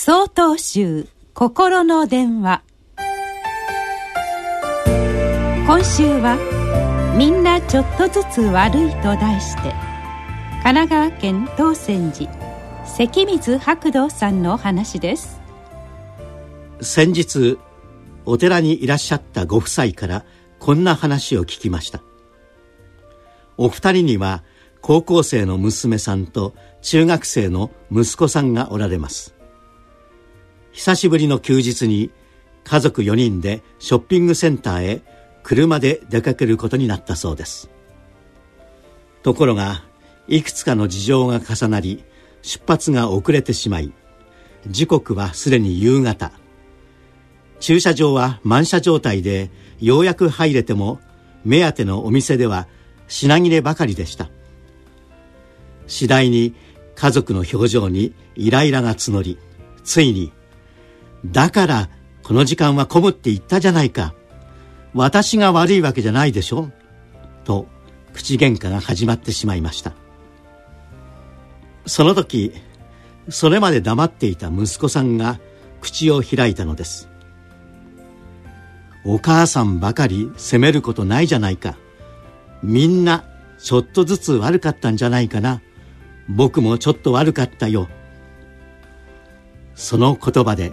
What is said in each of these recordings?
総統集心の電話。今週は「みんなちょっとずつ悪い」と題して神奈川県東泉寺関水白道さんのお話です。先日お寺にいらっしゃったご夫妻からこんな話を聞きました。お二人には高校生の娘さんと中学生の息子さんがおられます。久しぶりの休日に家族4人でショッピングセンターへ車で出かけることになったそうです。ところがいくつかの事情が重なり出発が遅れてしまい時刻はすでに夕方。駐車場は満車状態でようやく入れても目当てのお店では品切ればかりでした。次第に家族の表情にイライラが募りついに「だからこの時間は混むって言ったじゃないか。私が悪いわけじゃないでしょ」と口喧嘩が始まってしまいました。その時それまで黙っていた息子さんが口を開いたのです。お母さんばかり責めることないじゃないか。みんなちょっとずつ悪かったんじゃないかな。僕もちょっと悪かったよ。その言葉で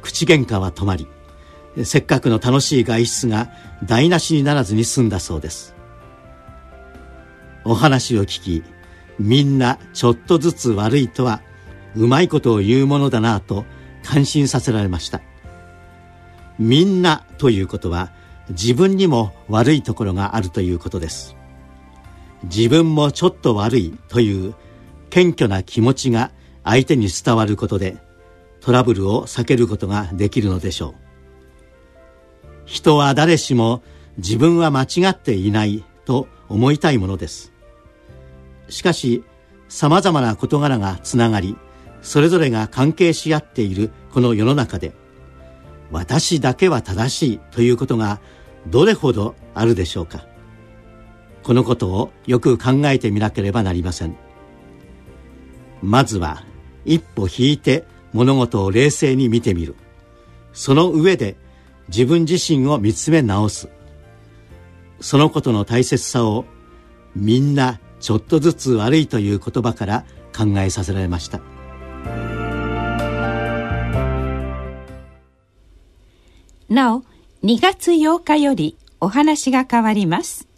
口喧嘩は止まりせっかくの楽しい外出が台無しにならずに済んだそうです。お話を聞きみんなちょっとずつ悪いとはうまいことを言うものだなと感心させられました。みんなということは自分にも悪いところがあるということです。自分もちょっと悪いという謙虚な気持ちが相手に伝わることでトラブルを避けることができるのでしょう。人は誰しも自分は間違っていないと思いたいものです。しかしさまざまな事柄がつながりそれぞれが関係し合っているこの世の中で私だけは正しいということがどれほどあるでしょうか。このことをよく考えてみなければなりません。まずは一歩引いて物事を冷静に見てみる。その上で自分自身を見つめ直す。そのことの大切さをみんなちょっとずつ悪いという言葉から考えさせられました。なお2月8日よりお話が変わります。